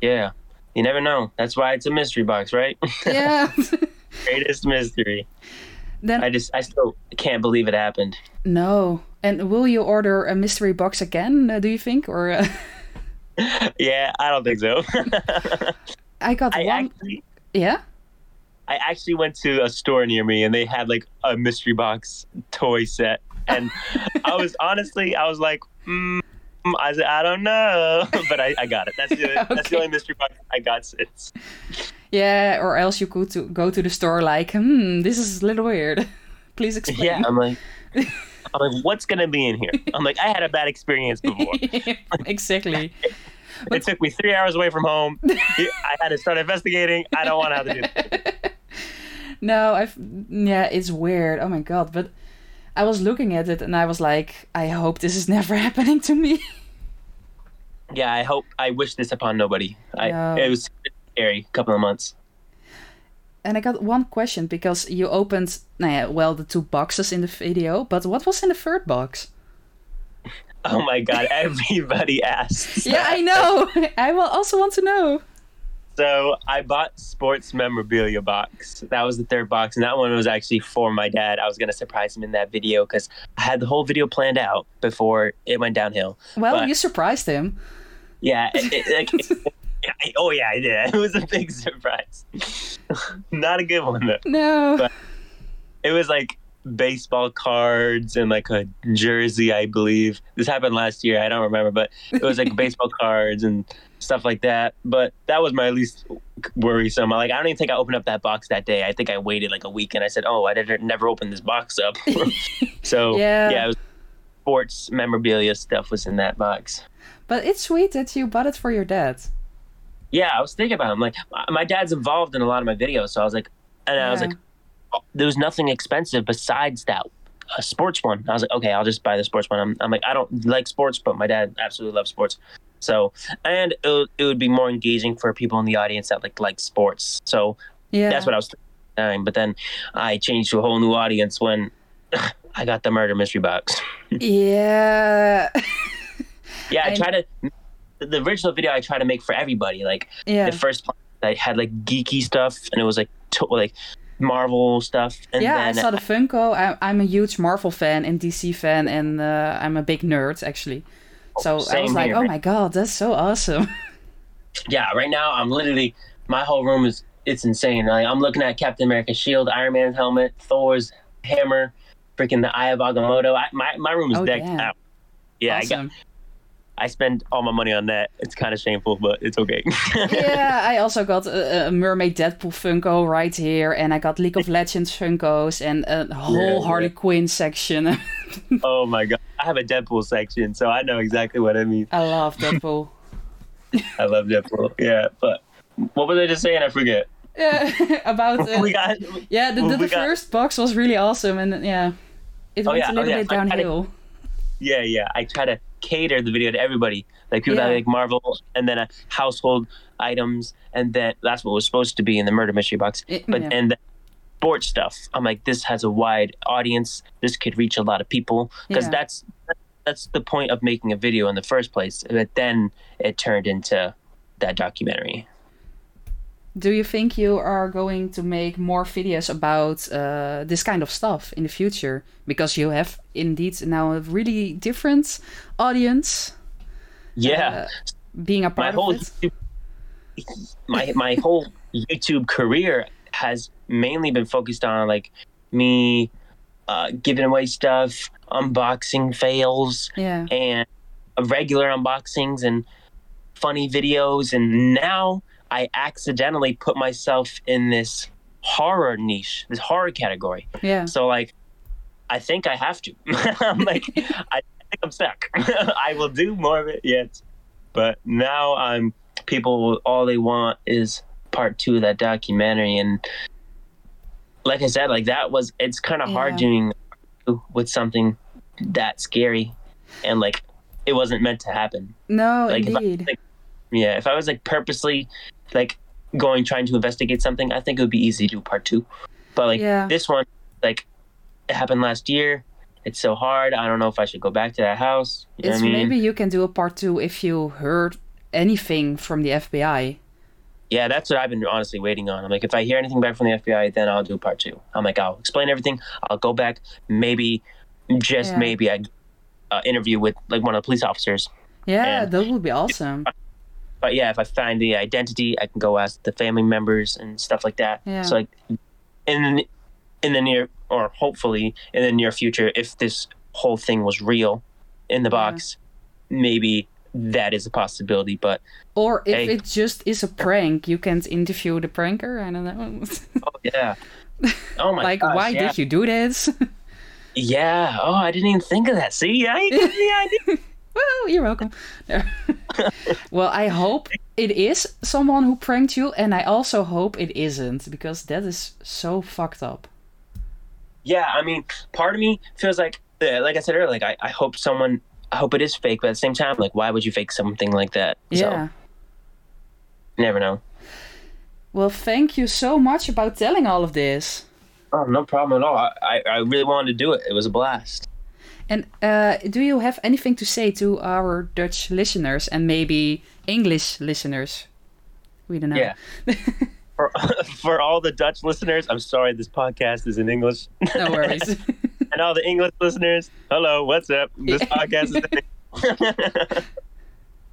Speaker 2: Yeah. You never know. That's why it's a mystery box, right? [laughs]
Speaker 1: Yeah.
Speaker 2: Greatest mystery.
Speaker 1: Then
Speaker 2: I just I still can't believe it happened.
Speaker 1: no. And will you order a mystery box again? Uh, do you think, or uh, [laughs] [laughs]
Speaker 2: yeah, I don't think so. [laughs]
Speaker 1: I got
Speaker 2: I
Speaker 1: one?
Speaker 2: actually
Speaker 1: yeah.
Speaker 2: I actually went to a store near me and they had like a mystery box toy set, and [laughs] I was honestly I was like. Mm, I said, I don't know, but I, I got it. That's the, that's the only mystery box I got since.
Speaker 1: Yeah, or else you could to go to the store like, hmm, this is a little weird. Please explain.
Speaker 2: Yeah, I'm like, I'm like, what's gonna be in here? I'm like, I had a bad experience before. [laughs]
Speaker 1: exactly. [laughs]
Speaker 2: It took me three hours away from home. [laughs] I had to start investigating. I don't want to have to do that.
Speaker 1: No, I've yeah, it's weird. Oh my god, but I was looking at it and I was like, I hope this is never happening to me.
Speaker 2: Yeah, I hope. I wish this upon nobody. I,
Speaker 1: Yeah.
Speaker 2: It was scary. Couple of months.
Speaker 1: And I got one question because you opened, ja, well, the two boxes in the video, but what was in the third box?
Speaker 2: Oh my god! [laughs] Everybody asks.
Speaker 1: Yeah, I know. [laughs] I will also want to know.
Speaker 2: So I bought sports memorabilia box. That was the third box, and that one was actually for my dad. I was gonna surprise him in that video because I had the whole video planned out before it went downhill.
Speaker 1: Well,
Speaker 2: But-
Speaker 1: you surprised him.
Speaker 2: Yeah. It, it, like, [laughs] I- [laughs] oh yeah, I did. [laughs] It was a big surprise. [laughs] Not a good one though.
Speaker 1: No.
Speaker 2: But- It was like baseball cards and like a jersey, I believe. This happened last year. I don't remember, but it was like baseball cards and stuff like that. But that was my least worrisome. Like I don't even think I opened up that box that day. I think I waited like a week and I said, "Oh, I didn't never open this box up." so
Speaker 1: Yeah.
Speaker 2: yeah, it was sports memorabilia stuff was in that box.
Speaker 1: But it's sweet that you bought it for your dad.
Speaker 2: Yeah, I was thinking about. him. Like, my- my dad's involved in a lot of my videos, so I was like, and I was like, there was nothing expensive besides that a sports one. I was like, okay, I'll just buy the sports one. I'm, I'm like, I don't like sports, but my dad absolutely loves sports. So, and it would, it would be more engaging for people in the audience that like like sports. So
Speaker 1: Yeah.
Speaker 2: that's what I was thinking. But then I changed to a whole new audience when [laughs] I got the murder mystery box. [laughs]
Speaker 1: Yeah.
Speaker 2: Yeah, I, [laughs]
Speaker 1: I-
Speaker 2: try to. The original video I try to make for everybody, like
Speaker 1: yeah.
Speaker 2: the first part I had like geeky stuff and it was like to- like Marvel stuff and
Speaker 1: yeah, I saw the Funko. I, I'm a huge Marvel fan and DC fan, and uh, I'm a big nerd actually. So I was
Speaker 2: same
Speaker 1: like,
Speaker 2: here.
Speaker 1: oh my god, that's so awesome. [laughs]
Speaker 2: yeah right now I'm literally my whole room is it's insane like I'm looking at Captain America's shield Iron Man's helmet Thor's hammer freaking the Eye of Agamotto I, my my room is
Speaker 1: Oh,
Speaker 2: decked
Speaker 1: damn.
Speaker 2: out yeah I got
Speaker 1: awesome.
Speaker 2: I spend all my money on that it's kind of shameful but it's okay [laughs]
Speaker 1: yeah, I also got a, a Mermaid Deadpool Funko right here, and I got League of [laughs] Legends Funkos and a whole
Speaker 2: Yeah,
Speaker 1: Harley
Speaker 2: yeah.
Speaker 1: Quinn section. [laughs]
Speaker 2: oh my god I have a Deadpool section so I know exactly what I mean.
Speaker 1: I love Deadpool.
Speaker 2: I love Deadpool yeah but what was I just saying I forget
Speaker 1: Yeah, about uh,
Speaker 2: we got
Speaker 1: yeah, the, the, the
Speaker 2: got-
Speaker 1: first box was really awesome, and yeah, it
Speaker 2: Oh,
Speaker 1: went
Speaker 2: yeah,
Speaker 1: a
Speaker 2: oh,
Speaker 1: little
Speaker 2: yeah,
Speaker 1: bit
Speaker 2: I kinda-
Speaker 1: downhill.
Speaker 2: Yeah, yeah. I try to cater the video to everybody. Like people
Speaker 1: Yeah.
Speaker 2: that like Marvel, and then uh, household items, and then that's what was supposed to be in the murder mystery box.
Speaker 1: It-
Speaker 2: But
Speaker 1: yeah.
Speaker 2: and the sports stuff, I'm like, this has a wide audience. This could reach a lot of people because
Speaker 1: Yeah.
Speaker 2: that's that's the point of making a video in the first place. But then it turned into that documentary.
Speaker 1: Do you think you are going to make more videos about uh, this kind of stuff in the future? Because you have indeed now a really different audience
Speaker 2: Yeah.
Speaker 1: uh, being a
Speaker 2: my
Speaker 1: part
Speaker 2: whole
Speaker 1: of it.
Speaker 2: YouTube, my my whole YouTube career has mainly been focused on like me uh, giving away stuff, unboxing fails,
Speaker 1: Yeah.
Speaker 2: and regular unboxings and funny videos. And now I accidentally put myself in this horror niche, this horror category.
Speaker 1: Yeah.
Speaker 2: So like, I think I have to. [laughs] I'm like, I think I'm stuck. [laughs] I will do more of it yet, but now I'm people. All they want is part two of that documentary, and like I said, like that was. It's kind of hard doing with something that scary, and like it wasn't meant to happen.
Speaker 1: No,
Speaker 2: Like, if I-
Speaker 1: indeed.
Speaker 2: like, Yeah, if I was like purposely like going trying to investigate something, I think it would be easy to do part two. But like
Speaker 1: Yeah.
Speaker 2: this one, like it happened last year. It's so hard. I don't know if I should go back to that house. You know
Speaker 1: it's
Speaker 2: I mean?
Speaker 1: maybe you can do a part two if you heard anything from the FBI.
Speaker 2: yeah, that's what I've been honestly waiting on. I'm like, if I hear anything back from the FBI, then I'll do part two. I'm like, I'll explain everything. I'll go back. Maybe, just
Speaker 1: Yeah.
Speaker 2: maybe, I uh, interview with like one of the police officers.
Speaker 1: Yeah,
Speaker 2: And-
Speaker 1: that would be awesome.
Speaker 2: But yeah, if I find the identity, I can go ask the family members and stuff like that.
Speaker 1: Yeah.
Speaker 2: So like, in in the near or hopefully in the near future, if this whole thing was real in the
Speaker 1: Yeah.
Speaker 2: box, maybe that is a possibility. But
Speaker 1: Or if
Speaker 2: Hey.
Speaker 1: it just is a prank, you can't interview the pranker. I don't know.
Speaker 2: oh yeah, [laughs] oh my god.
Speaker 1: like,
Speaker 2: gosh,
Speaker 1: why
Speaker 2: yeah.
Speaker 1: did you do this? [laughs]
Speaker 2: Yeah. Oh, I didn't even think of that. See, I me the [laughs] idea.
Speaker 1: Well, you're welcome. [laughs] well, I hope it is someone who pranked you, and I also hope it isn't because that is so fucked up.
Speaker 2: Yeah, I mean, part of me feels like, uh, like I said earlier, like I, I hope someone, I hope it is fake, but at the same time, like, why would you fake something like that?
Speaker 1: Yeah.
Speaker 2: So, never know.
Speaker 1: Well, thank you so much about telling all of this.
Speaker 2: Oh, no problem at all. I, I, I really wanted to do it. It was a blast.
Speaker 1: And uh, do you have anything to say to our Dutch listeners and maybe English listeners? We don't know.
Speaker 2: Yeah. [laughs] For, [laughs] for all the Dutch listeners, I'm sorry this podcast is in English.
Speaker 1: No worries. [laughs]
Speaker 2: and all the English listeners, hello, what's up? This podcast is in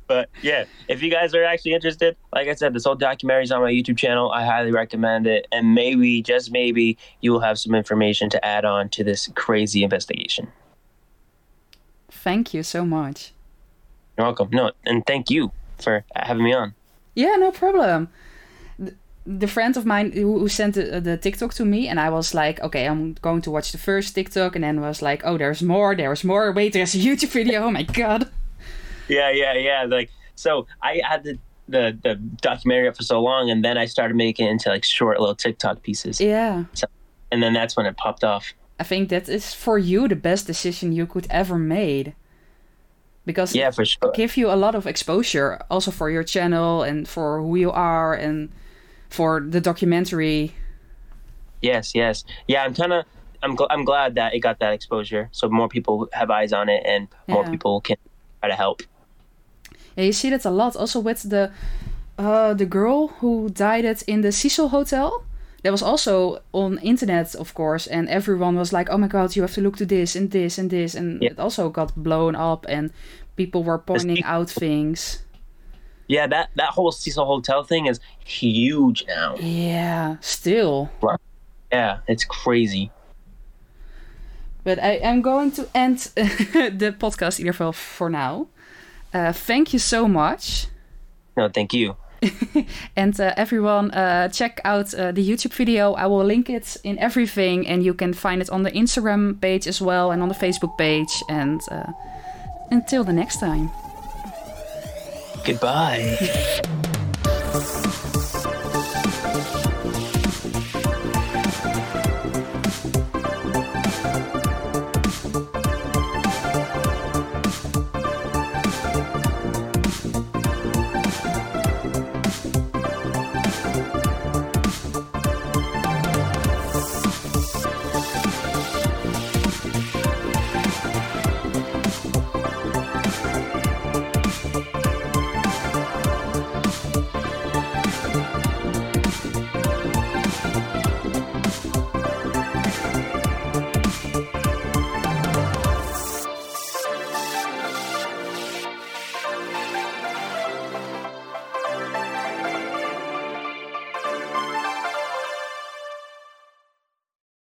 Speaker 2: But yeah, if you guys are actually interested, like I said, this whole documentary is on my YouTube channel. I highly recommend it. And maybe, just maybe, you will have some information to add on to this crazy investigation.
Speaker 1: Thank you so much.
Speaker 2: You're welcome. No, and thank you for having me on.
Speaker 1: Yeah, no problem. The, the friend of mine who, who sent the, the TikTok to me, and I was like, okay, I'm going to watch the first TikTok, and then was like, oh, there's more, there's more. Wait, there's a YouTube video. Oh my god. [laughs]
Speaker 2: Yeah, yeah, yeah. Like, so I had the, the, the documentary up for so long, and then I started making it into like short little TikTok pieces.
Speaker 1: Yeah.
Speaker 2: And then that's when it popped off.
Speaker 1: I think that is for you the best decision you could ever made. Because
Speaker 2: Yeah, for sure.
Speaker 1: it give you a lot of exposure also for your channel and for who you are and for the documentary.
Speaker 2: Yes, yes, yeah. I'm kind of, I'm, gl- I'm glad that it got that exposure, so more people have eyes on it, and more people can try to help.
Speaker 1: Yeah, you see that a lot also with the uh, the girl who died at in the Cecil Hotel. That was also on internet, of course, and everyone was like, "Oh my god, you have to look to this and this and this," and
Speaker 2: Yeah.
Speaker 1: it also got blown up, and people were pointing out things.
Speaker 2: Yeah, that that whole Cecil Hotel thing is huge now.
Speaker 1: Yeah, still.
Speaker 2: Yeah, it's crazy.
Speaker 1: But I am going to end [laughs] the podcast in ieder geval for now. Uh, thank you so much.
Speaker 2: No, thank you. [laughs]
Speaker 1: And uh, everyone, uh, check out uh, the YouTube video. I will link it in everything, and you can find it on the Instagram page as well and on the Facebook page. And uh, until the next time.
Speaker 2: Goodbye. [laughs]